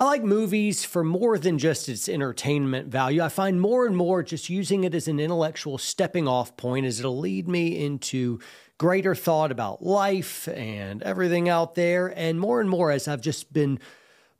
I like movies for more than just its entertainment value. I find more and more just using it as an intellectual stepping off point as it'll lead me into greater thought about life and everything out there. And more and more as I've just been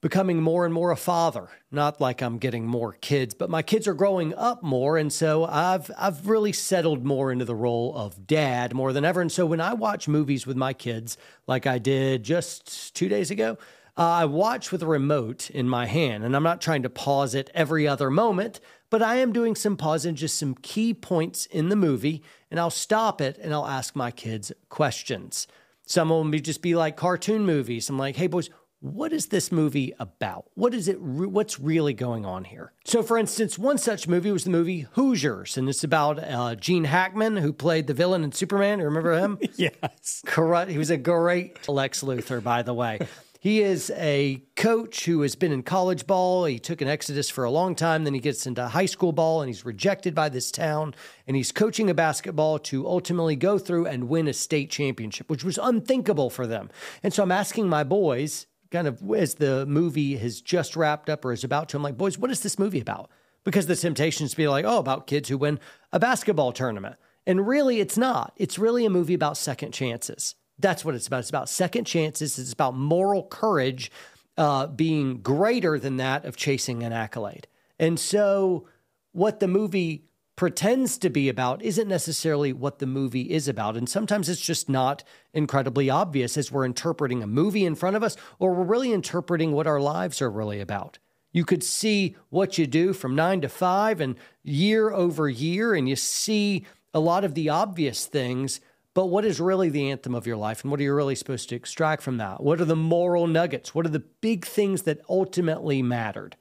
becoming more and more a father. Not like I'm getting more kids, but my kids are growing up more, and so I've I've really settled more into the role of dad more than ever. And so when I watch movies with my kids, like I did just two days ago, uh, I watch with a remote in my hand, and I'm not trying to pause it every other moment, but I am doing some pausing, just some key points in the movie, and I'll stop it and I'll ask my kids questions. Some of them be just be like cartoon movies. I'm like, hey boys, what is this movie about? What is it? Re- what's really going on here? So, for instance, one such movie was the movie Hoosiers, and it's about uh, Gene Hackman, who played the villain in Superman. Remember him? yes. Correct. He was a great Lex Luthor, by the way. He is a coach who has been in college ball. He took an exodus for a long time. Then he gets into high school ball and he's rejected by this town. And he's coaching a basketball to ultimately go through and win a state championship, which was unthinkable for them. And so I'm asking my boys, kind of as the movie has just wrapped up or is about to, I'm like, boys, what is this movie about? Because the temptation is to be like, oh, about kids who win a basketball tournament. And really, it's not. It's really a movie about second chances. That's what it's about. It's about second chances. It's about moral courage uh, being greater than that of chasing an accolade. And so, what the movie pretends to be about isn't necessarily what the movie is about. And sometimes it's just not incredibly obvious as we're interpreting a movie in front of us, or we're really interpreting what our lives are really about. You could see what you do from nine to five and year over year, and you see a lot of the obvious things but what is really the anthem of your life and what are you really supposed to extract from that? What are the moral nuggets? What are the big things that ultimately mattered?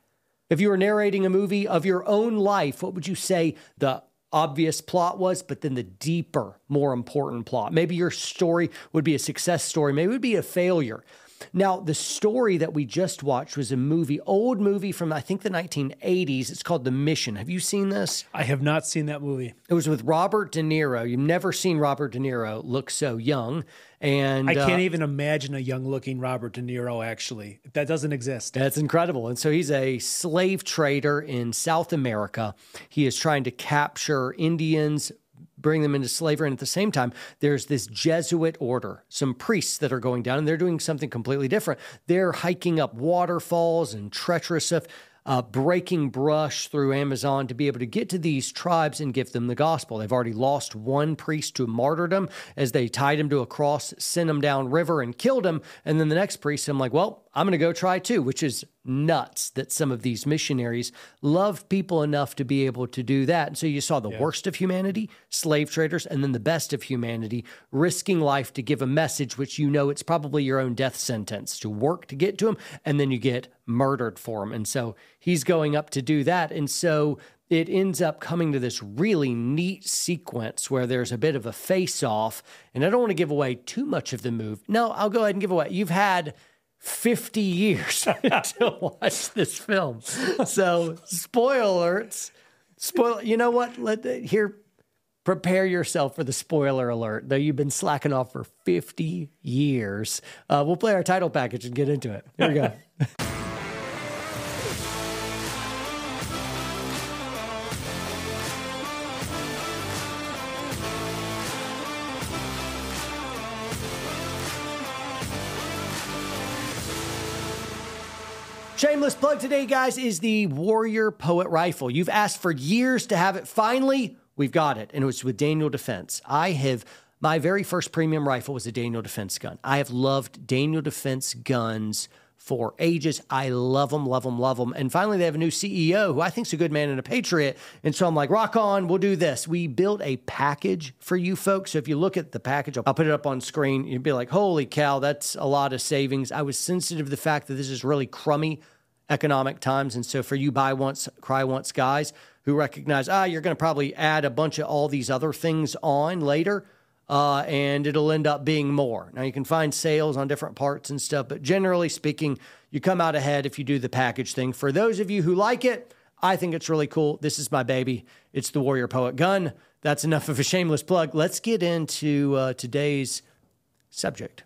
If you were narrating a movie of your own life, what would you say the obvious plot was, but then the deeper, more important plot? Maybe your story would be a success story, maybe it would be a failure. Now, the story that we just watched was a movie, old movie from I think the 1980s. It's called The Mission. Have you seen this? I have not seen that movie. It was with Robert De Niro. You've never seen Robert De Niro look so young. And I can't uh, even imagine a young looking Robert De Niro actually. That doesn't exist. That's incredible. And so he's a slave trader in South America. He is trying to capture Indians, bring them into slavery. And at the same time, there's this Jesuit order, some priests that are going down, and they're doing something completely different. They're hiking up waterfalls and treacherous stuff. Uh, breaking brush through Amazon to be able to get to these tribes and give them the gospel. They've already lost one priest to martyrdom as they tied him to a cross, sent him down river, and killed him. And then the next priest, I'm like, well, I'm going to go try too, which is nuts that some of these missionaries love people enough to be able to do that. And so you saw the yeah. worst of humanity, slave traders, and then the best of humanity, risking life to give a message which you know it's probably your own death sentence to work to get to them, and then you get murdered for them. And so he's going up to do that. And so it ends up coming to this really neat sequence where there's a bit of a face off. And I don't want to give away too much of the move. No, I'll go ahead and give away. You've had 50 years to watch this film. So, spoiler alerts. Spoil. You know what? Let here. Prepare yourself for the spoiler alert. Though you've been slacking off for 50 years, uh, we'll play our title package and get into it. Here we go. Shameless plug today, guys, is the Warrior Poet Rifle. You've asked for years to have it. Finally, we've got it. And it was with Daniel Defense. I have, my very first premium rifle was a Daniel Defense gun. I have loved Daniel Defense guns for ages. I love them, love them, love them. And finally, they have a new CEO who I think is a good man and a patriot. And so I'm like, rock on, we'll do this. We built a package for you folks. So if you look at the package, I'll put it up on screen. You'd be like, holy cow, that's a lot of savings. I was sensitive to the fact that this is really crummy economic times. And so for you buy once, cry once guys who recognize, ah, you're going to probably add a bunch of all these other things on later. Uh, and it'll end up being more. Now, you can find sales on different parts and stuff, but generally speaking, you come out ahead if you do the package thing. For those of you who like it, I think it's really cool. This is my baby. It's the Warrior Poet gun. That's enough of a shameless plug. Let's get into uh, today's subject.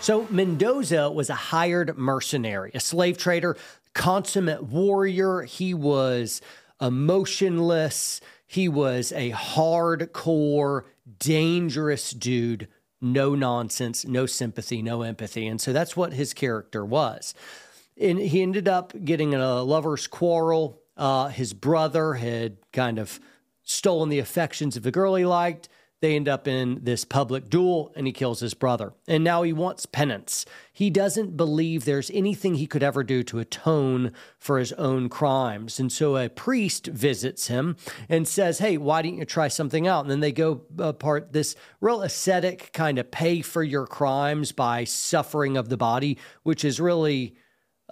So, Mendoza was a hired mercenary, a slave trader consummate warrior. He was emotionless. He was a hardcore, dangerous dude. No nonsense, no sympathy, no empathy. And so that's what his character was. And he ended up getting in a lover's quarrel. Uh, his brother had kind of stolen the affections of the girl he liked. They end up in this public duel and he kills his brother. And now he wants penance. He doesn't believe there's anything he could ever do to atone for his own crimes. And so a priest visits him and says, Hey, why don't you try something out? And then they go apart this real ascetic kind of pay for your crimes by suffering of the body, which is really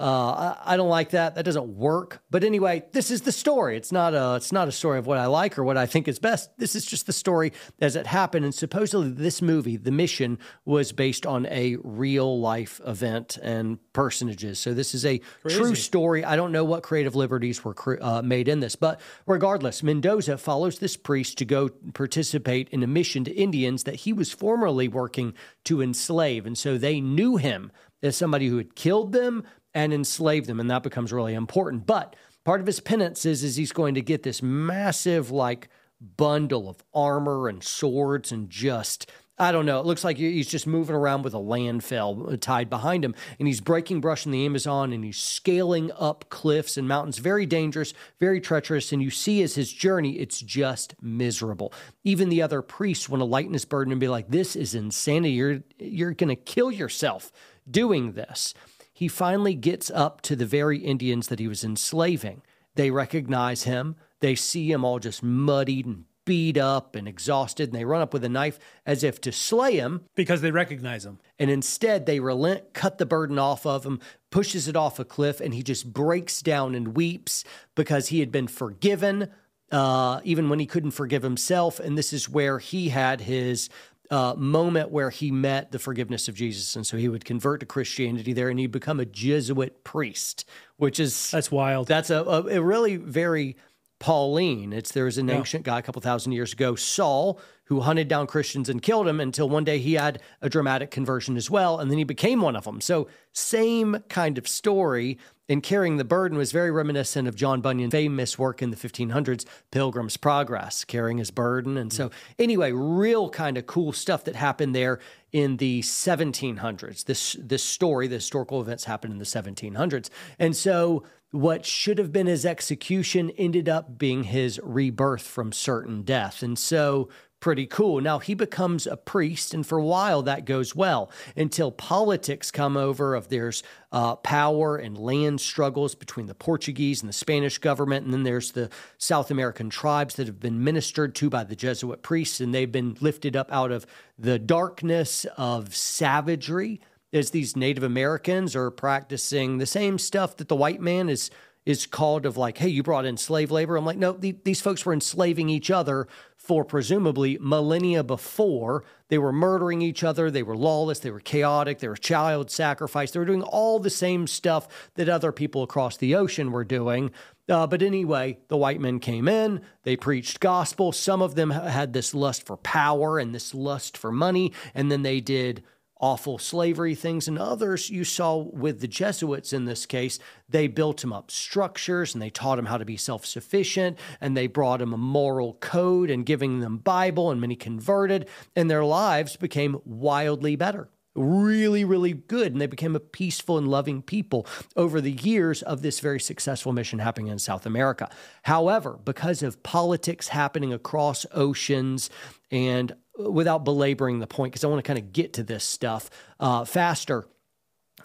uh, I, I, don't like that. That doesn't work. But anyway, this is the story. It's not a it's not a story of what I like or what I think is best. This is just the story as it happened. And supposedly, this movie, The Mission, was based on a real life event and personages. So this is a Crazy. true story. I don't know what creative liberties were uh, made in this, but regardless, Mendoza follows this priest to go participate in a mission to Indians that he was formerly working to enslave, and so they knew him as somebody who had killed them and enslave them. And that becomes really important. But part of his penance is, is he's going to get this massive, like, bundle of armor and swords and just I don't know. It looks like he's just moving around with a landfill uh, tied behind him, and he's breaking brush in the Amazon, and he's scaling up cliffs and mountains. Very dangerous, very treacherous, and you see as his journey, it's just miserable. Even the other priests want to lighten his burden and be like, "This is insanity. You're you're going to kill yourself doing this." He finally gets up to the very Indians that he was enslaving. They recognize him. They see him all just muddied and beat up and exhausted, and they run up with a knife as if to slay him. Because they recognize him. And instead, they relent, cut the burden off of him, pushes it off a cliff, and he just breaks down and weeps because he had been forgiven, uh, even when he couldn't forgive himself. And this is where he had his uh, moment where he met the forgiveness of Jesus. And so he would convert to Christianity there and he'd become a Jesuit priest, which is that's wild. That's a, a, a really very Pauline. It's there was an yeah. ancient guy a couple thousand years ago, Saul, who hunted down Christians and killed him until one day he had a dramatic conversion as well, and then he became one of them. So same kind of story. And carrying the burden was very reminiscent of John Bunyan's famous work in the 1500s, Pilgrim's Progress, carrying his burden. And so, anyway, real kind of cool stuff that happened there in the 1700s. This this story, the historical events happened in the 1700s, and so what should have been his execution ended up being his rebirth from certain death. And so pretty cool. Now he becomes a priest, and for a while that goes well until politics come over. Of there's uh, power and land struggles between the Portuguese and the Spanish government, and then there's the South American tribes that have been ministered to by the Jesuit priests, and they've been lifted up out of the darkness of savagery as these Native Americans are practicing the same stuff that the white man is is called of like, hey, you brought in slave labor. I'm like, no, the, these folks were enslaving each other for presumably millennia before. They were murdering each other. They were lawless. They were chaotic. They were child sacrifice. They were doing all the same stuff that other people across the ocean were doing. Uh, but anyway, the white men came in. They preached gospel. Some of them had this lust for power and this lust for money. And then they did awful slavery things, and others you saw with the Jesuits in this case, they built them up structures and they taught them how to be self sufficient and they brought them a moral code and giving them Bible, and many converted, and their lives became wildly better really, really good. And they became a peaceful and loving people over the years of this very successful mission happening in South America. However, because of politics happening across oceans and without belaboring the point, because I want to kind of get to this stuff uh, faster,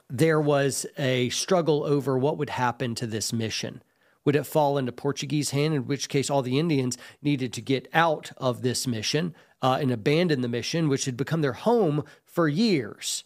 there was a struggle over what would happen to this mission. Would it fall into Portuguese hand, in which case all the Indians needed to get out of this mission uh, and abandon the mission, which had become their home for years?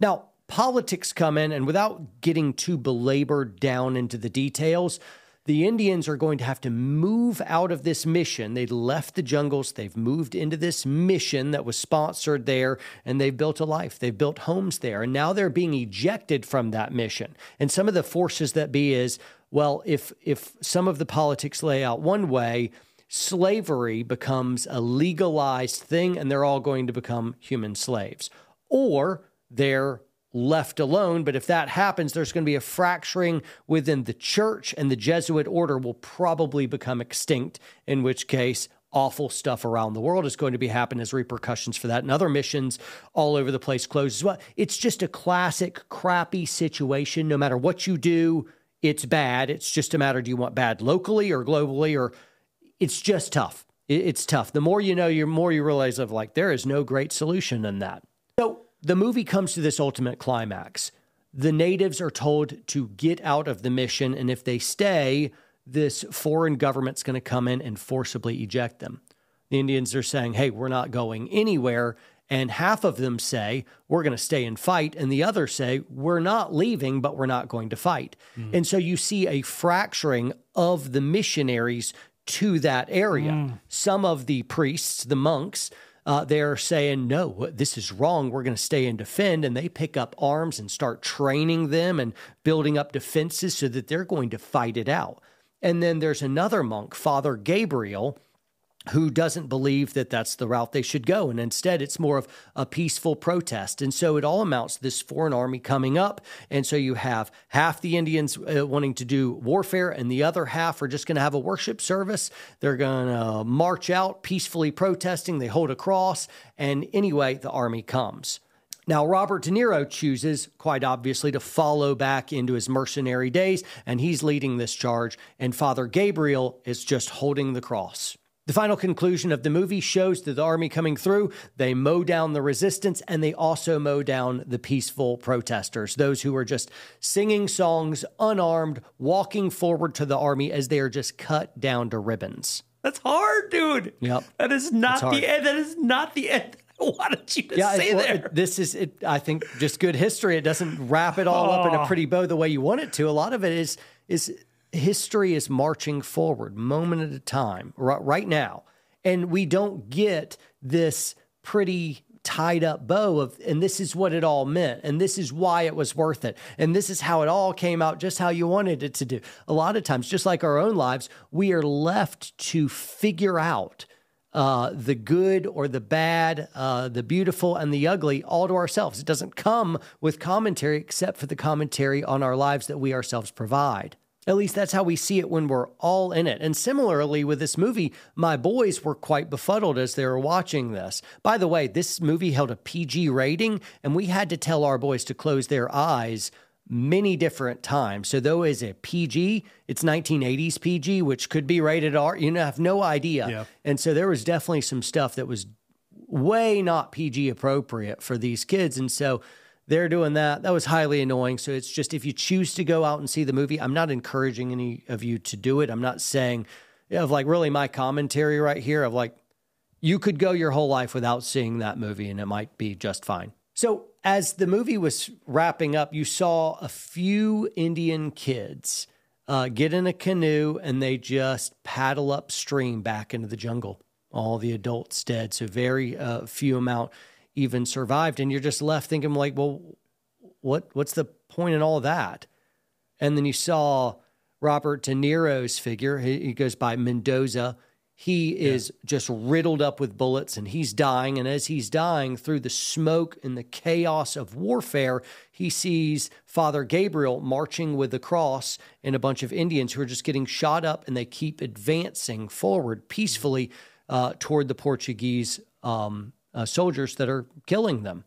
Now, politics come in, and without getting too belabored down into the details, the Indians are going to have to move out of this mission. They left the jungles, they've moved into this mission that was sponsored there, and they've built a life. They've built homes there, and now they're being ejected from that mission. And some of the forces that be is, well, if if some of the politics lay out one way, slavery becomes a legalized thing and they're all going to become human slaves. Or they're left alone. But if that happens, there's going to be a fracturing within the church, and the Jesuit order will probably become extinct, in which case, awful stuff around the world is going to be happening as repercussions for that and other missions all over the place close as well. It's just a classic crappy situation. No matter what you do it's bad. It's just a matter do you want bad locally or globally or it's just tough. It's tough. The more you know the more you realize of like there is no great solution in that. So the movie comes to this ultimate climax the natives are told to get out of the mission and if they stay this foreign government's going to come in and forcibly eject them. The Indians are saying, hey, we're not going anywhere. And half of them say, we're going to stay and fight. And the others say, we're not leaving, but we're not going to fight. Mm. And so you see a fracturing of the missionaries to that area. Mm. Some of the priests, the monks, uh, they're saying, no, this is wrong. We're going to stay and defend. And they pick up arms and start training them and building up defenses so that they're going to fight it out. And then there's another monk, Father Gabriel, who doesn't believe that that's the route they should go. And instead, it's more of a peaceful protest. And so it all amounts to this foreign army coming up. And so you have half the Indians uh, wanting to do warfare, and the other half are just going to have a worship service. They're going to march out peacefully protesting. They hold a cross. And anyway, the army comes. Now, Robert De Niro chooses, quite obviously, to follow back into his mercenary days, and he's leading this charge, and Father Gabriel is just holding the cross. The final conclusion of the movie shows that the army coming through, they mow down the resistance and they also mow down the peaceful protesters, those who are just singing songs, unarmed, walking forward to the army as they are just cut down to ribbons. That's hard, dude. Yep. That is not the end. That is not the end. wanted you to yeah, say well, there. this is, it, I think, just good history. It doesn't wrap it all oh. up in a oh. pretty bow the way you want it to. A lot of it is is history is marching forward, moment at a time, right, now, and we don't get this pretty tied up bow of and this is what it all meant and this is why it was worth it and this is how it all came out just how you wanted it to do a lot of times just like our own lives we are left to figure out uh, the good or the bad, uh, the beautiful and the ugly, all to ourselves. It doesn't come with commentary except for the commentary on our lives that we ourselves provide. At least that's how we see it when we're all in it. And similarly with this movie, my boys were quite befuddled as they were watching this. By the way, this movie held a PG rating, and we had to tell our boys to close their eyes many different times. So though is a PG, it's 1980s PG, which could be rated R. You know, I have no idea. Yeah. And so there was definitely some stuff that was way not PG appropriate for these kids. And so they're doing that. That was highly annoying. So it's just if you choose to go out and see the movie, I'm not encouraging any of you to do it. I'm not saying of like really my commentary right here of like you could go your whole life without seeing that movie and it might be just fine. So as the movie was wrapping up, you saw a few Indian kids uh, get in a canoe and they just paddle upstream back into the jungle. All the adults dead, so very uh, few amount even survived, and you're just left thinking like, well, what what's the point in all that? And then you saw Robert De Niro's figure. He, he goes by Mendoza he is yeah. just riddled up with bullets and he's dying. And as he's dying, through the smoke and the chaos of warfare, he sees Father Gabriel marching with the cross and a bunch of Indians who are just getting shot up and they keep advancing forward peacefully uh, toward the Portuguese um, uh, soldiers that are killing them.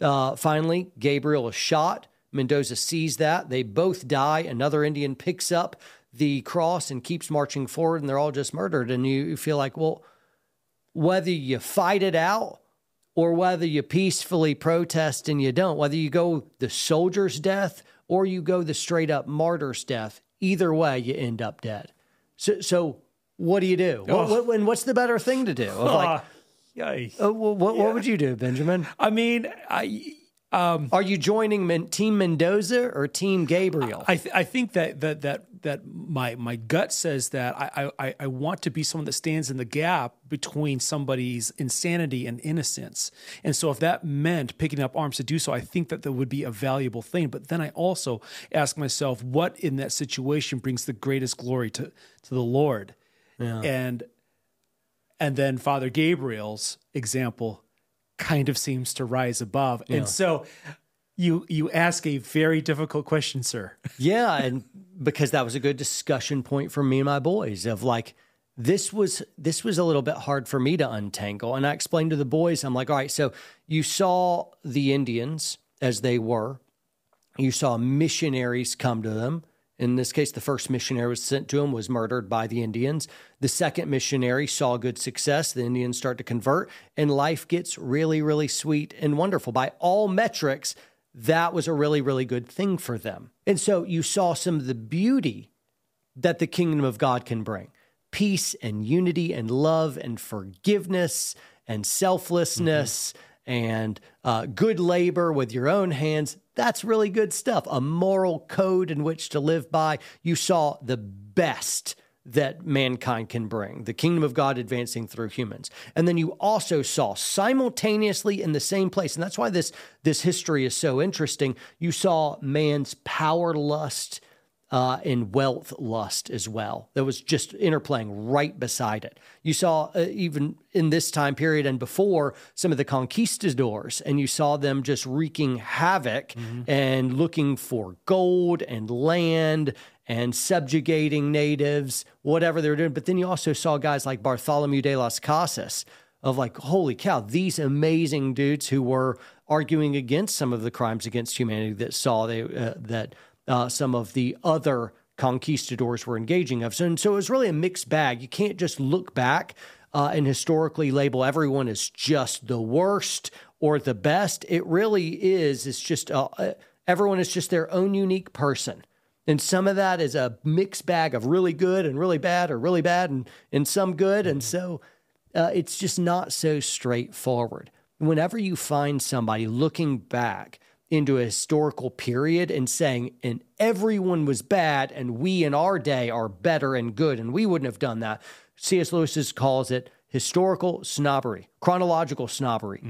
Uh, finally, Gabriel is shot. Mendoza sees that. They both die. Another Indian picks up the cross and keeps marching forward and they're all just murdered. And you, feel like, well, whether you fight it out or whether you peacefully protest and you don't, whether you go the soldier's death or you go the straight up martyr's death, either way, you end up dead. So, so what do you do? Oh. What, what, and what's the better thing to do? Of like, uh, what, what, yeah. what would you do, Benjamin? I mean, I um, Are you joining Men- Team Mendoza or Team Gabriel? I, th- I think that that that that my my gut says that I, I I want to be someone that stands in the gap between somebody's insanity and innocence. And so if that meant picking up arms to do so, I think that that would be a valuable thing. But then I also ask myself, what in that situation brings the greatest glory to to the Lord? Yeah. And and then Father Gabriel's example kind of seems to rise above. Yeah. And so You you ask a very difficult question, sir. Yeah, and because that was a good discussion point for me and my boys of like this was this was a little bit hard for me to untangle and I explained to the boys I'm like, "All right, so you saw the Indians as they were. You saw missionaries come to them. In this case, the first missionary was sent to him was murdered by the Indians. The second missionary saw good success. The Indians start to convert, and life gets really, really sweet and wonderful. By all metrics, that was a really, really good thing for them. And so you saw some of the beauty that the kingdom of God can bring peace and unity and love and forgiveness and selflessness mm-hmm. And uh, good labor with your own hands. That's really good stuff. A moral code in which to live by. You saw the best that mankind can bring, the kingdom of God advancing through humans. And then you also saw simultaneously in the same place, and that's why this, this history is so interesting. You saw man's power lust uh, and wealth lust as well. That was just interplaying right beside it. You saw uh, even in this time period and before some of the conquistadors, and you saw them just wreaking havoc and looking for gold and land and subjugating natives, whatever they were doing. But then you also saw guys like Bartholomew de las Casas of like, holy cow, these amazing dudes who were arguing against some of the crimes against humanity that saw they uh, that uh, some of the other conquistadors were engaging of. So, and so it was really a mixed bag. You can't just look back uh, and historically label everyone as just the worst or the best. It really is. It's just uh, uh, everyone is just their own unique person. And some of that is a mixed bag of really good and really bad, or really bad and, and some good. And so uh, it's just not so straightforward. Whenever you find somebody looking back into a historical period and saying, and everyone was bad, and we in our day are better and good, and we wouldn't have done that. C.S. Lewis calls it historical snobbery, chronological snobbery.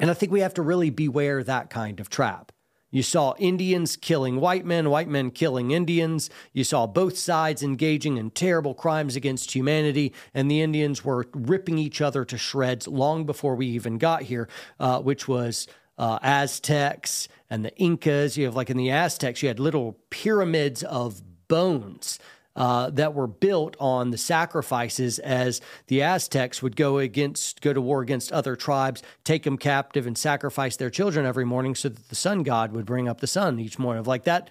And I think we have to really beware that kind of trap. You saw Indians killing white men, white men killing Indians. You saw both sides engaging in terrible crimes against humanity, and the Indians were ripping each other to shreds long before we even got here, uh, which was uh, Aztecs and the Incas. You have, like in the Aztecs, you had little pyramids of bones uh, that were built on the sacrifices as the Aztecs would go against go to war against other tribes, take them captive, and sacrifice their children every morning so that the sun god would bring up the sun each morning. Of like that,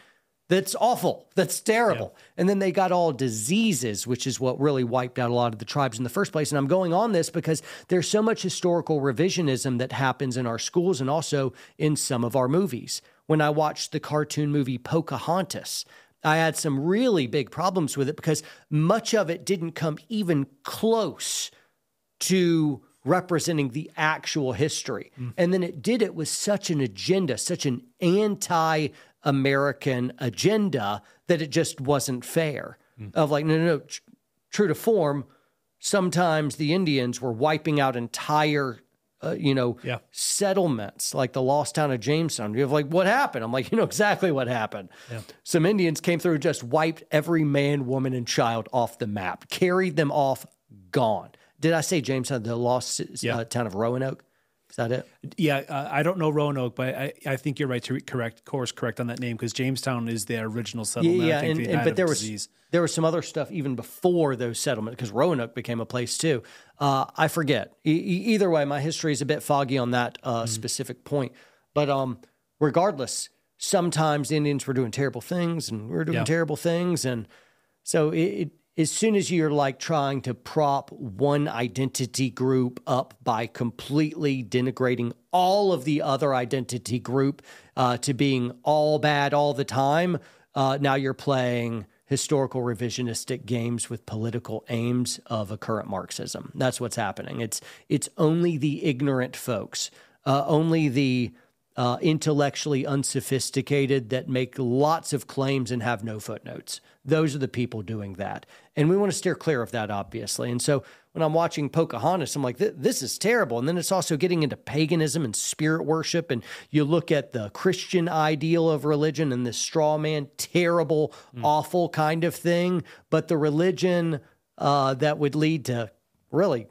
that's awful. That's terrible. And then they got all diseases, which is what really wiped out a lot of the tribes in the first place. And I'm going on this because there's so much historical revisionism that happens in our schools and also in some of our movies. When I watched the cartoon movie Pocahontas, I had some really big problems with it because much of it didn't come even close to representing the actual history. Mm. And then it did it with such an agenda, such an anti American agenda that it just wasn't fair. Of like, no, no, no, tr- true to form, sometimes the Indians were wiping out entire. Uh, you know, Yeah. settlements like the lost town of Jamestown. You have like, what happened? I'm like, you know exactly what happened. Some Indians came through, just wiped every man, woman, and child off the map, carried them off, gone. Did I say Jamestown, the lost Yeah. uh, town of Roanoke? Is that it? Yeah, uh, I don't know Roanoke, but I, I think you're right to correct course correct on that name because Jamestown is the original settlement. Yeah, I think and, and- but there was disease. there was some other stuff even before those settlements because Roanoke became a place too. Uh, I forget. E- either way, my history is a bit foggy on that uh, Mm-hmm. specific point. But um, regardless, sometimes the Indians were doing terrible things, and we are doing Yeah. terrible things, and so it, it, as soon as you're like trying to prop one identity group up by completely denigrating all of the other identity group uh, to being all bad all the time, uh, now you're playing historical revisionistic games with political aims of a current Marxism. That's what's happening. It's it's only the ignorant folks, uh, only the uh, intellectually unsophisticated that make lots of claims and have no footnotes. Those are the people doing that. And we want to steer clear of that, obviously. And so when I'm watching Pocahontas, I'm like, this is terrible. And then it's also getting into paganism and spirit worship. And you look at the Christian ideal of religion and this straw man, terrible, awful kind of thing. But the religion uh, that would lead to really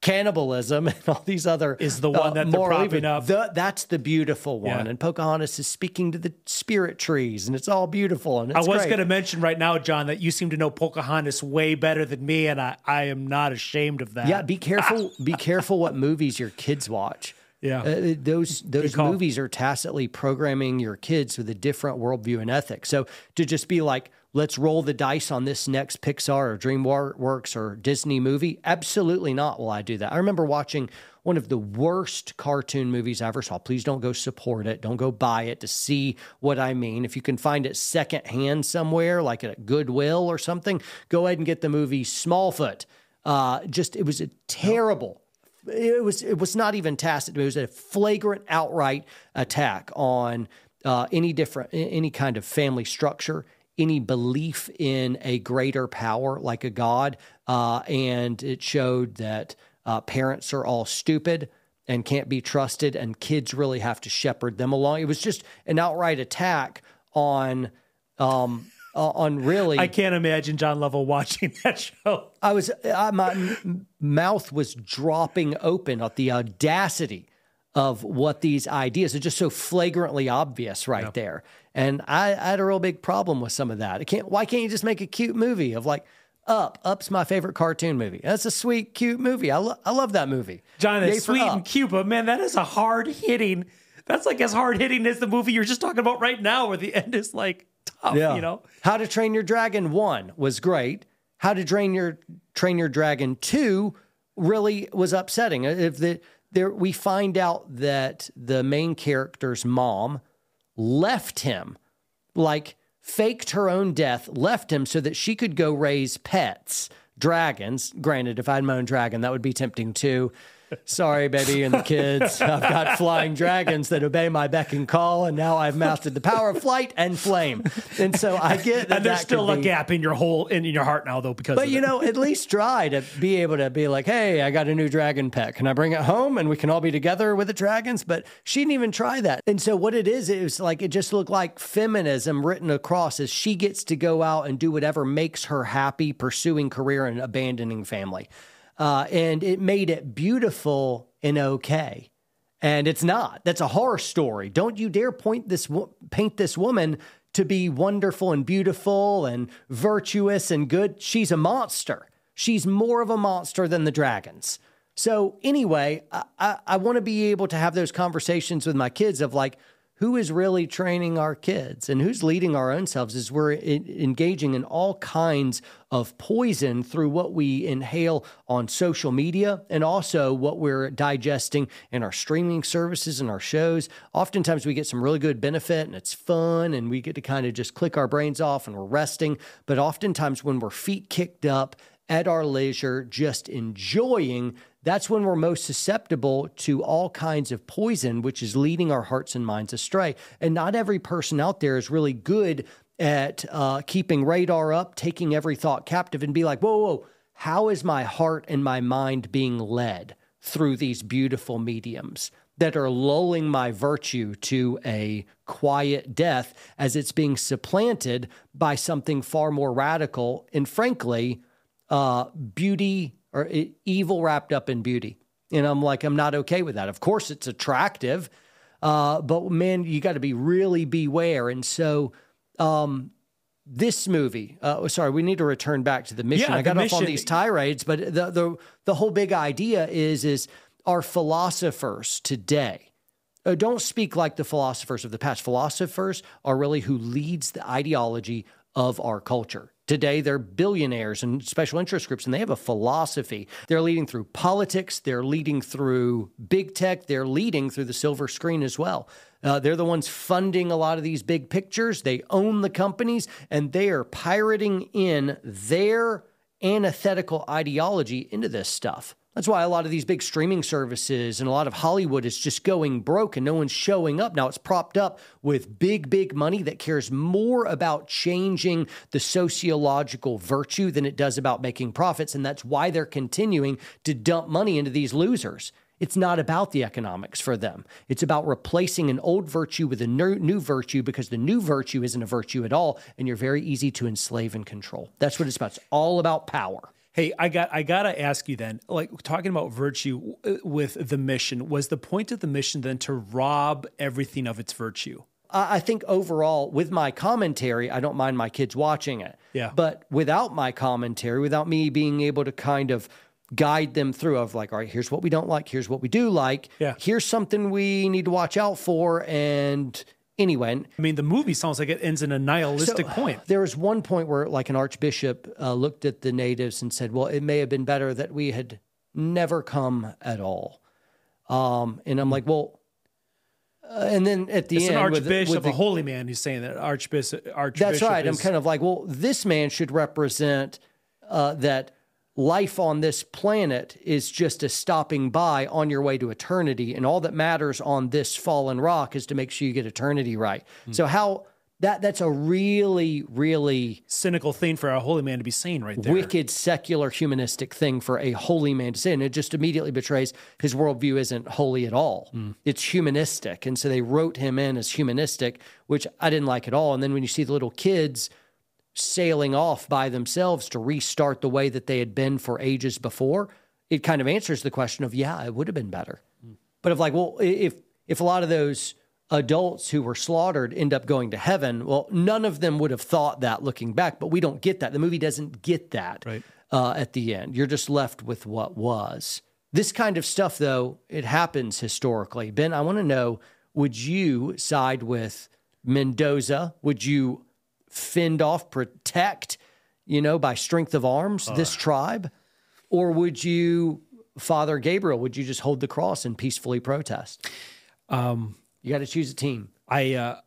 cannibalism and all these other Is the one that they're propping up. The- that's the beautiful one, Yeah. and Pocahontas is speaking to the spirit trees, and it's all beautiful. And I was going to mention right now, John, that you seem to know Pocahontas way better than me, and I, I am not ashamed of that. Yeah, be careful. be careful what movies your kids watch. Yeah. Uh, those those movies are tacitly programming your kids with a different worldview and ethic. So to just be like, let's roll the dice on this next Pixar or DreamWorks or Disney movie, absolutely not. Will I do that? I remember watching one of the worst cartoon movies I ever saw. Please don't go support it. Don't go buy it to see what I mean. If you can find it secondhand somewhere, like at Goodwill or something, go ahead and get the movie Smallfoot. Uh, just it was a terrible it was it was not even tacit. It was a flagrant, outright attack on uh, any different any kind of family structure, any belief in a greater power like a god, uh, and it showed that uh, parents are all stupid and can't be trusted, and kids really have to shepherd them along. It was just an outright attack on. Um, uh, on really, I can't imagine John Lovett watching that show. I was I, my m- mouth was dropping open at the audacity of what these ideas are just so flagrantly obvious right there. And I, I had a real big problem with some of that. I can't why can't you just make a cute movie of like Up? Up's my favorite cartoon movie. That's a sweet, cute movie. I, lo- I love that movie. John, it's sweet and cute, but man, that is a hard hitting. That's like as hard hitting as the movie you're just talking about right now, where the end is like tough. Yeah. You know, How to Train Your Dragon 1 was great. How to Train Your Train Your Dragon 2 really was upsetting. If the there we find out that the main character's mom left him like faked her own death, left him so that she could go raise pets, dragons. Granted, if I had my own dragon, that would be tempting too. Sorry, baby, and the kids. I've got flying dragons that obey my beck and call, and now I've mastered the power of flight and flame. And so I get that. and there's that still a be- gap in your whole in your heart now, though, because But you it. know, at least try to be able to be like, hey, I got a new dragon pet. Can I bring it home and we can all be together with the dragons? But she didn't even try that. And so what it is, it was like it just looked like feminism written across as she gets to go out and do whatever makes her happy, pursuing career and abandoning family. Uh, and it made it beautiful and okay. And it's not. That's a horror story. Don't you dare point this paint this woman to be wonderful and beautiful and virtuous and good. She's a monster. She's more of a monster than the dragons. So anyway, I, I, I want to be able to have those conversations with my kids of like, who is really training our kids and who's leading our own selves is we're en- engaging in all kinds of poison through what we inhale on social media and also what we're digesting in our streaming services and our shows. Oftentimes we get some really good benefit and it's fun and we get to kind of just click our brains off and we're resting. But oftentimes when we're feet kicked up at our leisure, just enjoying, that's when we're most susceptible to all kinds of poison, which is leading our hearts and minds astray. And not every person out there is really good at uh, keeping radar up, taking every thought captive, and be like, whoa, whoa, how is my heart and my mind being led through these beautiful mediums? That are lulling my virtue to a quiet death as it's being supplanted by something far more radical and, frankly, uh, beauty or evil wrapped up in beauty. And I'm like, I'm not okay with that. Of course, it's attractive, uh, but man, you got to be really beware. And so, um, this movie, uh, sorry, we need to return back to the mission. Yeah, I got off on these tirades, but the, the the whole big idea is is our philosophers today uh, don't speak like the philosophers of the past. Philosophers are really who leads the ideology of our culture. Today, they're billionaires and special interest groups, and they have a philosophy. They're leading through politics, they're leading through big tech, they're leading through the silver screen as well. Uh, they're the ones funding a lot of these big pictures. They own the companies, and they are pirating in their antithetical ideology into this stuff. That's why a lot of these big streaming services and a lot of Hollywood is just going broke and no one's showing up. Now it's propped up with big, big money that cares more about changing the sociological virtue than it does about making profits. And that's why they're continuing to dump money into these losers. It's not about the economics for them. It's about replacing an old virtue with a new, virtue because the new virtue isn't a virtue at all. And you're very easy to enslave and control. That's what it's about. It's all about power. Hey, I got I gotta ask you then, like talking about virtue uh, with the mission, was the point of the mission then to rob everything of its virtue? I I think overall, with my commentary, I don't mind my kids watching it. Yeah. But without my commentary, without me being able to kind of guide them through of like, all right, here's what we don't like, here's what we do like, Yeah. here's something we need to watch out for, and anyway. and I mean, the movie sounds like it ends in a nihilistic point. There was one point where, like, an archbishop uh, looked at the natives and said, "Well, it may have been better that we had never come at all." Um, and I'm like, "Well," uh, and then at the It's end, an archbishop, with the- a holy man, who's saying that archbishop. archbishop that's right. I'm kind of like, well, this man should represent uh, that life on this planet is just a stopping by on your way to eternity, and all that matters on this fallen rock is to make sure you get eternity right. Hmm. So how that that's a really, really cynical thing for a holy man to be saying right there. wicked secular humanistic thing for a holy man to say. And it just immediately betrays his worldview isn't holy at all. It's humanistic. And so they wrote him in as humanistic, which I didn't like at all. And then when you see the little kids sailing off by themselves to restart the way that they had been for ages before, it kind of answers the question of, yeah, it would have been better. But of like, well, if if a lot of those adults who were slaughtered end up going to heaven, well, none of them would have thought that looking back. But we don't get that. The movie doesn't get that Right. uh, at the end. You're just left with what was. This kind of stuff, though, it happens historically. Ben, I want to know: Would you side with Mendoza? Would you fend off, protect, you know, by strength of arms this tribe, or would you? Father Gabriel, would you just hold the cross and peacefully protest? Um, You got to choose a team. I uh,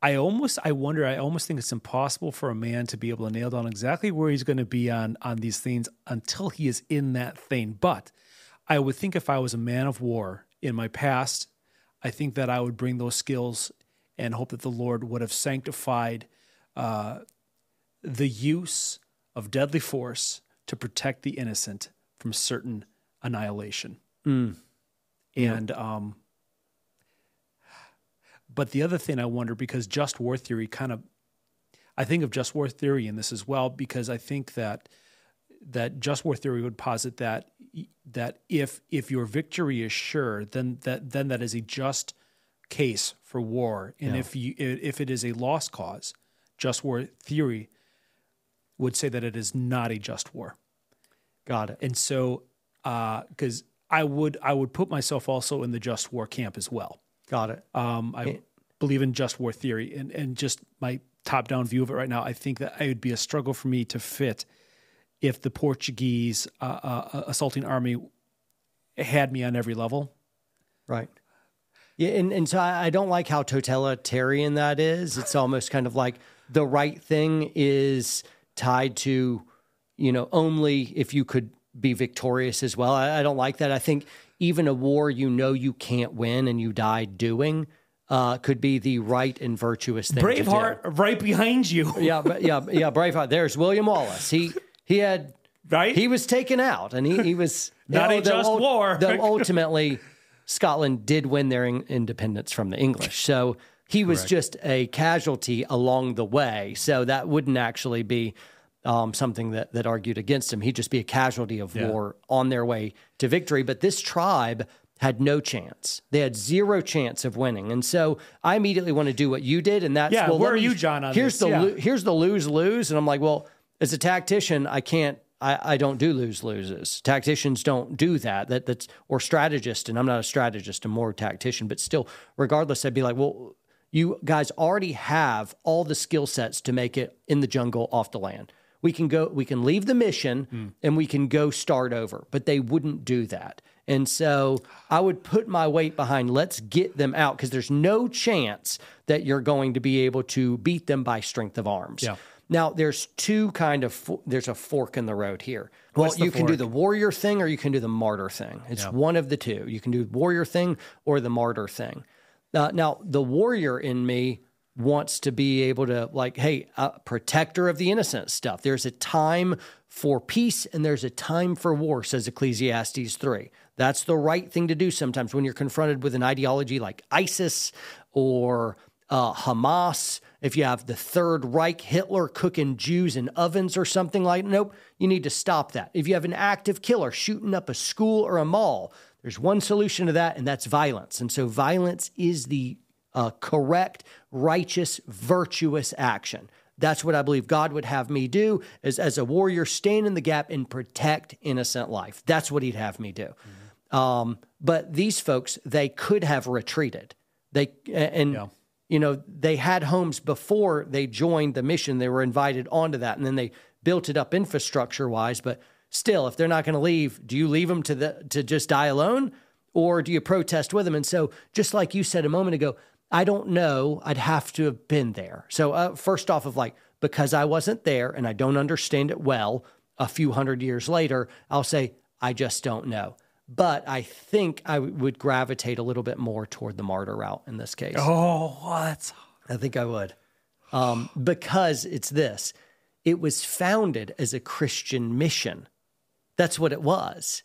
I almost I wonder I almost think it's impossible for a man to be able to nail down exactly where he's going to be on on these things until he is in that thing. But I would think if I was a man of war in my past, I think that I would bring those skills and hope that the Lord would have sanctified uh, the use of deadly force to protect the innocent from certain annihilation. And um, but the other thing I wonder, because just war theory kind of, I think of just war theory in this as well, because I think that that just war theory would posit that that if if your victory is sure, then that then that is a just case for war, and if you if it is a lost cause, just war theory would say that it is not a just war. Got it. And so, because I would I would put myself also in the just war camp as well. Got it. Um, I believe in just war theory, and and just my top down view of it right now. I think that it would be a struggle for me to fit if the Portuguese uh, uh, assaulting army had me on every level. Right. Yeah, and, and so I I don't like how totalitarian that is. It's almost kind of like the right thing is tied to, you know, only if you could be victorious as well. I, I don't like that. I think even a war you know you can't win and you die doing uh, could be the right and virtuous thing. Braveheart, right behind you. Yeah, but yeah, yeah, Braveheart. There's William Wallace. He he had Right? He was taken out, and he he was Not a though just war. Though ultimately, Scotland did win their in- independence from the English, so he was just a casualty along the way. So that wouldn't actually be. Um, something that, that argued against him. He'd just be a casualty of war on their way to victory. But this tribe had no chance. They had zero chance of winning. And so I immediately want to do what you did. And that's, Yeah, well, where are me- you, John, on here's this? the Yeah. lo- here's the lose lose, and I'm like, well, as a tactician, I can't. I, I don't do lose loses. Tacticians don't do that. That that's or strategist, and I'm not a strategist. I'm more a tactician. But still, regardless, I'd be like, well, you guys already have all the skill sets to make it in the jungle off the land. We can go. We can leave the mission and we can go start over. But they wouldn't do that. And so I would put my weight behind let's get them out because there's no chance that you're going to be able to beat them by strength of arms. Yeah. Now there's two kind of there's a fork in the road here. Well, you can do the warrior thing or you can do the martyr thing. It's one of the two. You can do the warrior thing or the martyr thing. Uh, now the warrior in me wants to be able to like, hey, protector of the innocent stuff. There's a time for peace and there's a time for war, says Ecclesiastes three. That's the right thing to do sometimes when you're confronted with an ideology like ISIS or uh, Hamas, if you have the Third Reich, Hitler cooking Jews in ovens or something like, nope, you need to stop that. If you have an active killer shooting up a school or a mall, there's one solution to that, and that's violence. And so violence is the uh, correct, righteous, virtuous action. That's what I believe God would have me do is as a warrior, stand in the gap and protect innocent life. That's what he'd have me do. Mm-hmm. Um, but these folks, they could have retreated. They and yeah. you know they had homes before they joined the mission. They were invited onto that, and then they built it up infrastructure wise. But still, if they're not going to leave, do you leave them to the to just die alone, or do you protest with them? And so, just like you said a moment ago, I don't know. I'd have to have been there. So, uh, first off, of like, because I wasn't there and I don't understand it well, a few hundred years later, I'll say, I just don't know. But I think I would gravitate a little bit more toward the martyr route in this case. Oh, what? I think I would. Um, because it's this it was founded as a Christian mission. That's what it was.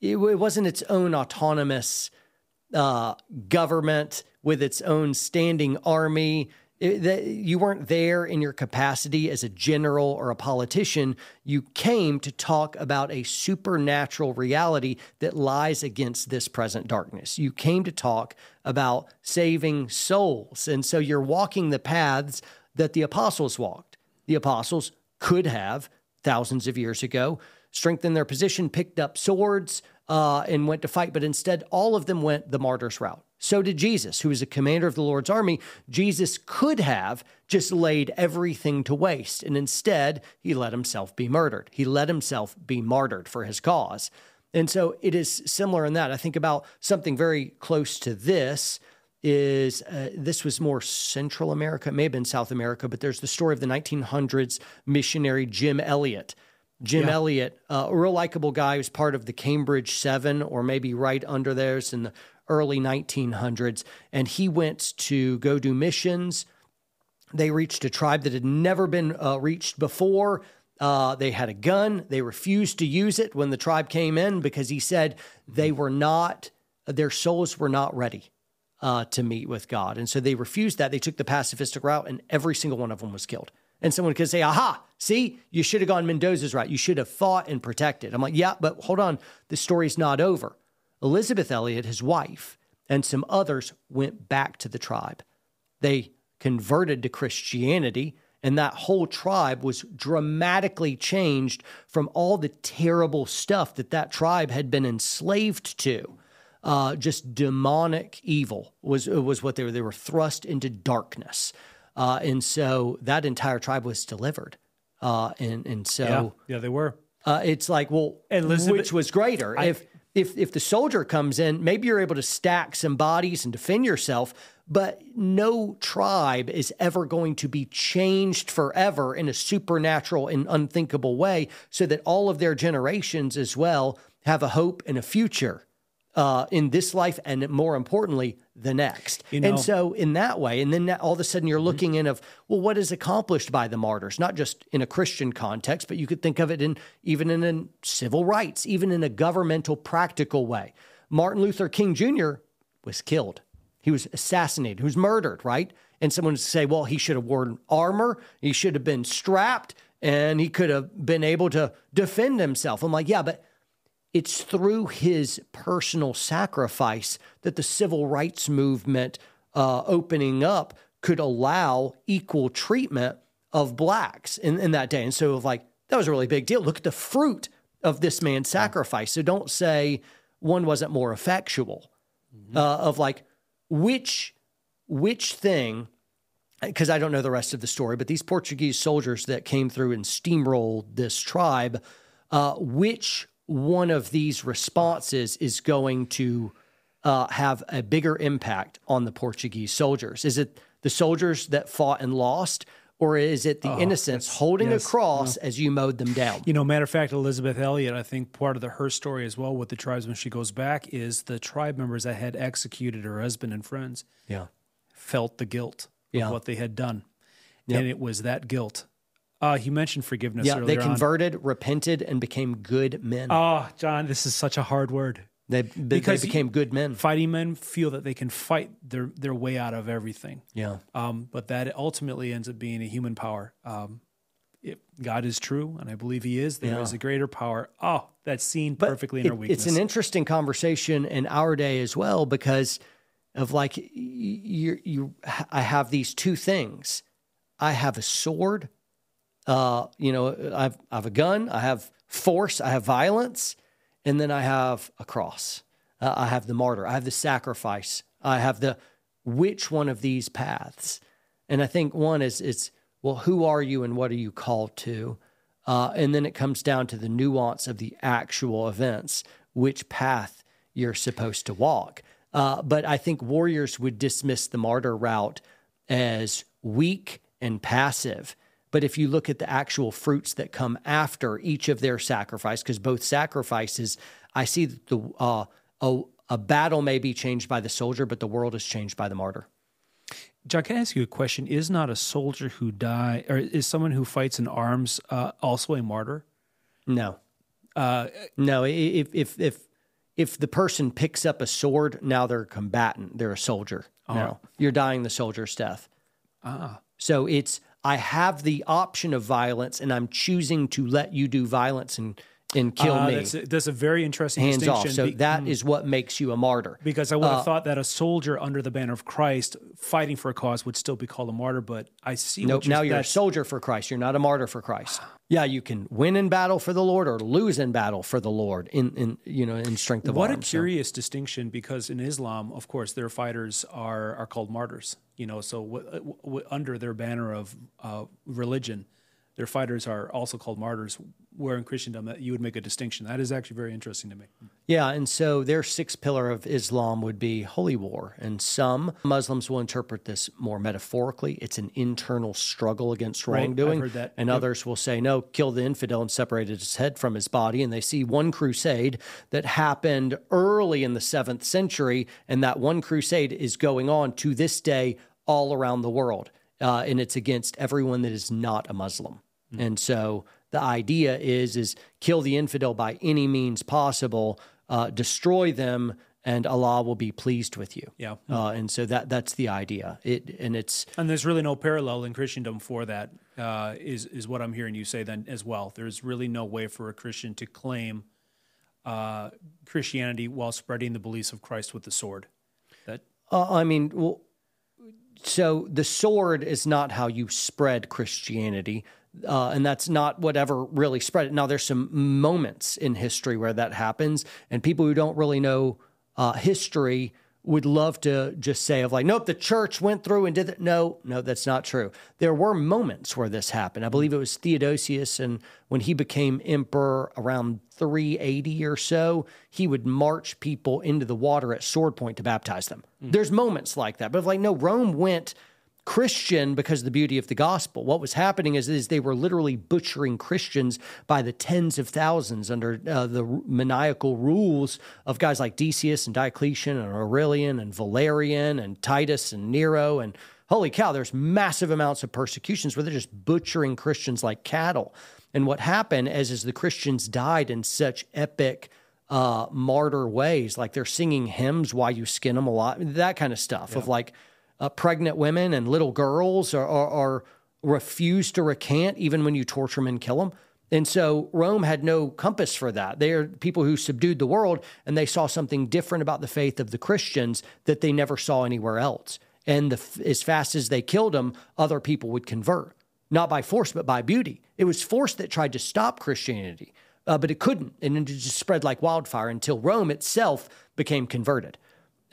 It, it wasn't its own autonomous uh, government with its own standing army. It, you weren't there in your capacity as a general or a politician. You came to talk about a supernatural reality that lies against this present darkness. You came to talk about saving souls. And so you're walking the paths that the apostles walked. The apostles could have, thousands of years ago, strengthened their position, picked up swords, uh, and went to fight, but instead, all of them went the martyr's route. So did Jesus, who was a commander of the Lord's army. Jesus could have just laid everything to waste, and instead, he let himself be murdered. He let himself be martyred for his cause. And so it is similar in that. I think about something very close to this is uh, this was more Central America, it may have been South America, but there's the story of the 1900s missionary Jim Elliot Jim yeah. Elliot, uh, a real likable guy who's part of the Cambridge Seven, or maybe right under theirs in the early 1900s. And he went to go do missions. They reached a tribe that had never been uh, reached before. Uh, they had a gun. They refused to use it when the tribe came in because he said they were not, their souls were not ready uh, to meet with God. And so they refused that. They took the pacifistic route, and every single one of them was killed. And someone could say, aha, see, you should have gone Mendoza's route. You should have fought and protected. I'm like, yeah, but hold on. The story's not over. Elisabeth Elliot, his wife, and some others went back to the tribe. They converted to Christianity, and that whole tribe was dramatically changed from all the terrible stuff that that tribe had been enslaved to. Uh, just demonic evil was was what they were. They were thrust into darkness. Uh, and so that entire tribe was delivered. Uh, and and so yeah, yeah they were. Uh, it's like well, Elizabeth, which was greater? I, if if if the soldier comes in, maybe you're able to stack some bodies and defend yourself. But no tribe is ever going to be changed forever in a supernatural and unthinkable way, so that all of their generations as well have a hope and a future uh, in this life and more importantly, the next. You know, and so, in that way, and then all of a sudden you're mm-hmm. looking in of, well, what is accomplished by the martyrs, not just in a Christian context, but you could think of it in even in a civil rights, even in a governmental, practical way. Martin Luther King Jr. was killed. He was assassinated. He was murdered, right? And someone would say, well, he should have worn armor. He should have been strapped and he could have been able to defend himself. I'm like, yeah, but it's through his personal sacrifice that the civil rights movement uh, opening up could allow equal treatment of blacks in, in that day. And so, like, that was a really big deal. Look at the fruit of this man's sacrifice. So don't say one wasn't more effectual. Mm-hmm. Uh, of like which which thing because I don't know the rest of the story, but these Portuguese soldiers that came through and steamrolled this tribe, uh, which one of these responses is going to uh, have a bigger impact on the Portuguese soldiers? Is it the soldiers that fought and lost? Or is it the oh, innocents holding yes, a cross as you mowed them down? You know, matter of fact, Elisabeth Elliot, I think part of the, her story as well with the tribes when she goes back is the tribe members that had executed her husband and friends. Yeah, felt the guilt yeah. of what they had done, yep. and it was that guilt uh, you mentioned forgiveness. Yeah, they converted, on. repented, and became good men. Oh, John, this is such a hard word. They they, Because they became good men. Fighting men feel that they can fight their their way out of everything. Yeah. Um, but that ultimately ends up being a human power. Um, if God is true, and I believe He is, there is Yeah. a greater power. Oh, that's seen perfectly in it- our weakness. It's an interesting conversation in our day as well because of like you you I have these two things. I have a sword. Uh, you know, I've I have a gun. I have force. I have violence, and then I have a cross. Uh, I have the martyr. I have the sacrifice. I have the which one of these paths? And I think one is it's well, who are you and what are you called to? Uh, and then it comes down to the nuance of the actual events, which path you're supposed to walk. Uh, but I think warriors would dismiss the martyr route as weak and passive. But if you look at the actual fruits that come after each of their sacrifice, because both sacrifices, I see that the uh, a, a battle may be changed by the soldier, but the world is changed by the martyr. John, can I ask you a question? Is not a soldier who die, or is someone who fights in arms uh, also a martyr? No, Uh, no. If if if if the person picks up a sword, now they're a combatant. They're a soldier. No, you're dying the soldier's death. ah, So it's I have the option of violence, and I'm choosing to let you do violence and and kill uh, me. That's a, that's a very interesting hands distinction. off. So be- mm. that is what makes you a martyr. because I would Uh, have thought that a soldier under the banner of Christ fighting for a cause would still be called a martyr, but I see. Nope. what Now you're a soldier for Christ. You're not a martyr for Christ. Yeah, you can win in battle for the Lord or lose in battle for the Lord in, in you know in strength of What a arm. So- curious distinction, because in Islam, of course, their fighters are are called martyrs. You know, so w- w- under their banner of uh, religion, their fighters are also called martyrs. Where in Christendom, that you would make a distinction. That is actually very interesting to me. Yeah, and so their sixth pillar of Islam would be holy war. And some Muslims will interpret this more metaphorically. It's an internal struggle against Right, I've wrongdoing. heard that. And Yep. others will say, no, kill the infidel and separate his head from his body. And they see one crusade that happened early in the seventh century. And that one crusade is going on to this day all around the world. Uh, and it's against everyone that is not a Muslim. Hmm. And so the idea is is kill the infidel by any means possible, uh, destroy them, and Allah will be pleased with you. Yeah. Uh, and so that that's the idea. It and it's And there's really no parallel in Christendom for that. Uh, is is what I'm hearing you say then as well. There's really no way for a Christian to claim uh, Christianity while spreading the beliefs of Christ with the sword. That Uh, I mean, well, so the sword is not how you spread Christianity, uh, and that's not whatever really spread it. Now, there's some moments in history where that happens, and people who don't really know uh, history would love to just say of like, nope, the church went through and did that. No, no, that's not true. There were moments where this happened. I believe it was Theodosius, and when he became emperor around 380 or so, he would march people into the water at sword point to baptize them. Hmm. There's moments like that, but if like no, Rome went Christian because of the beauty of the gospel. What was happening is, is they were literally butchering Christians by the tens of thousands under uh, the maniacal rules of guys like Decius and Diocletian and Aurelian and Valerian and Titus and Nero and holy cow, there's massive amounts of persecutions where they're just butchering Christians like cattle. And what happened is, is the Christians died in such epic uh, martyr ways, like they're singing hymns while you skin them alive, that kind of stuff of like uh, pregnant women and little girls are, are, are refuse to recant even when you torture them and kill them. And so Rome had no compass for that. They are people who subdued the world and they saw something different about the faith of the Christians that they never saw anywhere else. And the, as fast as they killed them, other people would convert, not by force, but by beauty. It was force that tried to stop Christianity, uh, but it couldn't. And it just spread like wildfire until Rome itself became converted.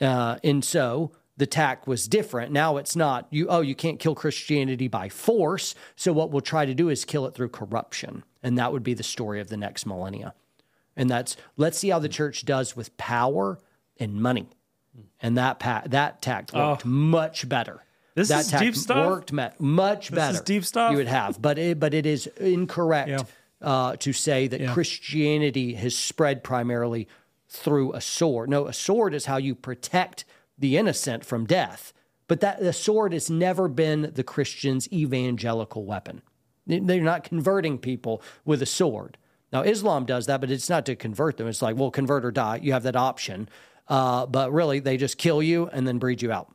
Uh, and so the tack was different. Now it's not you. Oh, you can't kill Christianity by force. So what we'll try to do is kill it through corruption, and that would be the story of the next millennia. And that's let's see how the church does with power and money, and that pa- that tact worked much better. Oh. This that is deep stuff. Worked me- much better. is deep stuff. You would have, but it, but it is incorrect Yeah. uh, to say that Christianity has spread primarily through a sword. No, a sword is how you protect the innocent from death. But that the sword has never been the Christian's evangelical weapon. They- They're not converting people with a sword. Now, Islam does that, but it's not to convert them. It's like, well, convert or die. You have that option. Uh, but really, they just kill you and then breed you out.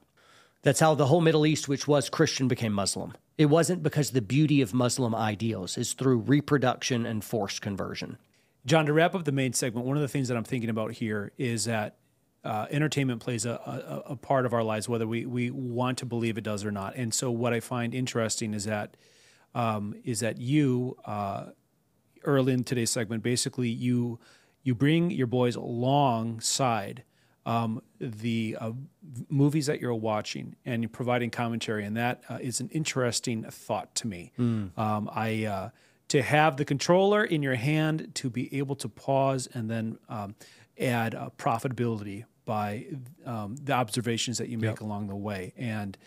That's how the whole Middle East, which was Christian, became Muslim. It wasn't because the beauty of Muslim ideals is through reproduction and forced conversion. John, to wrap up the main segment, one of the things that I'm thinking about here is that uh, entertainment plays a, a, a, part of our lives, whether we, we want to believe it does or not. And so, what I find interesting is that um, is that you uh, early in today's segment, basically you you bring your boys alongside um, the uh, movies that you're watching and you're providing commentary, and that uh, is an interesting thought to me. Mm. Um, I uh, to have the controller in your hand to be able to pause and then um, add uh, profitability by um, the observations that you make yep. along the way, and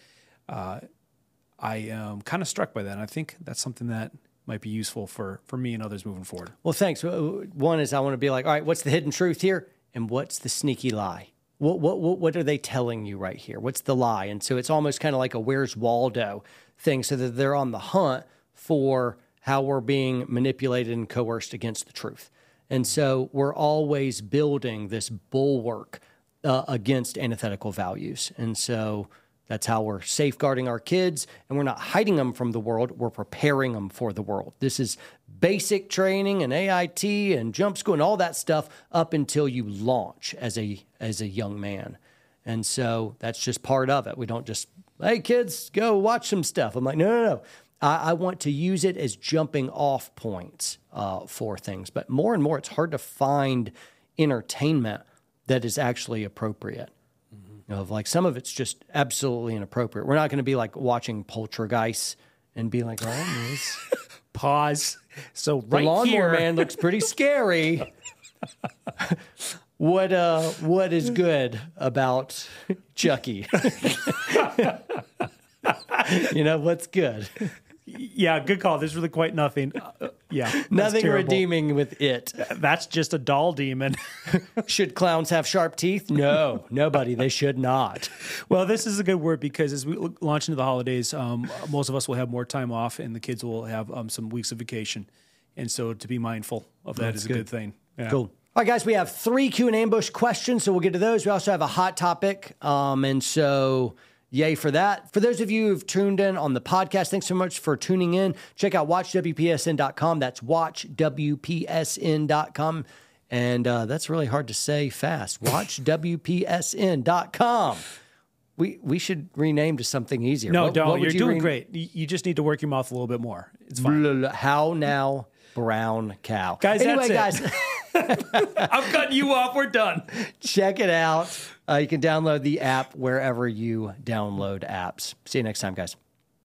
uh, I am kind of struck by that. And I think that's something that might be useful for for me and others moving forward. Well, thanks. One is I want to be like, all right, what's the hidden truth here, and what's the sneaky lie? What what what, what are they telling you right here? What's the lie? And so it's almost kind of like a Where's Waldo thing, so that they're on the hunt for how we're being manipulated and coerced against the truth. And so we're always building this bulwark uh, against antithetical values. And so that's how we're safeguarding our kids, and we're not hiding them from the world. We're preparing them for the world. This is basic training and AIT and jump school and all that stuff up until you launch as a as a young man. And so that's just part of it. We don't just, hey kids, go watch some stuff. I'm like, no, no, no. I, I want to use it as jumping off points uh, for things. But more and more, it's hard to find entertainment that is actually appropriate of like some of it's just absolutely inappropriate. We're not going to be like watching Poltergeist and be like, oh, pause. So the right lawnmower here, man looks pretty scary. what uh, what is good about Chucky? you know what's good? Yeah, good call. There's really quite nothing. Uh, yeah, nothing redeeming with it. That's just a doll demon. should clowns have sharp teeth? No, nobody. They should not. Well, this is a good word because as we launch into the holidays, um, most of us will have more time off, and the kids will have um, some weeks of vacation. And so, to be mindful of that That's is a good, good thing. Yeah. Cool. All right, guys, we have three Q and ambush questions, so we'll get to those. We also have a hot topic, um, and so Yay for that. For those of you who've tuned in on the podcast, thanks so much for tuning in. Check out watchwpsn.com. That's watchwpsn.com. And uh, that's really hard to say fast. Watchwpsn.com. We, we should rename to something easier. No, what, don't. What You're you doing re- great. You just need to work your mouth a little bit more. It's fine. How now, brown cow. Guys, anyway, guys. I'm cutting you off. We're done. Check it out. Uh, you can download the app wherever you download apps. See you next time, guys.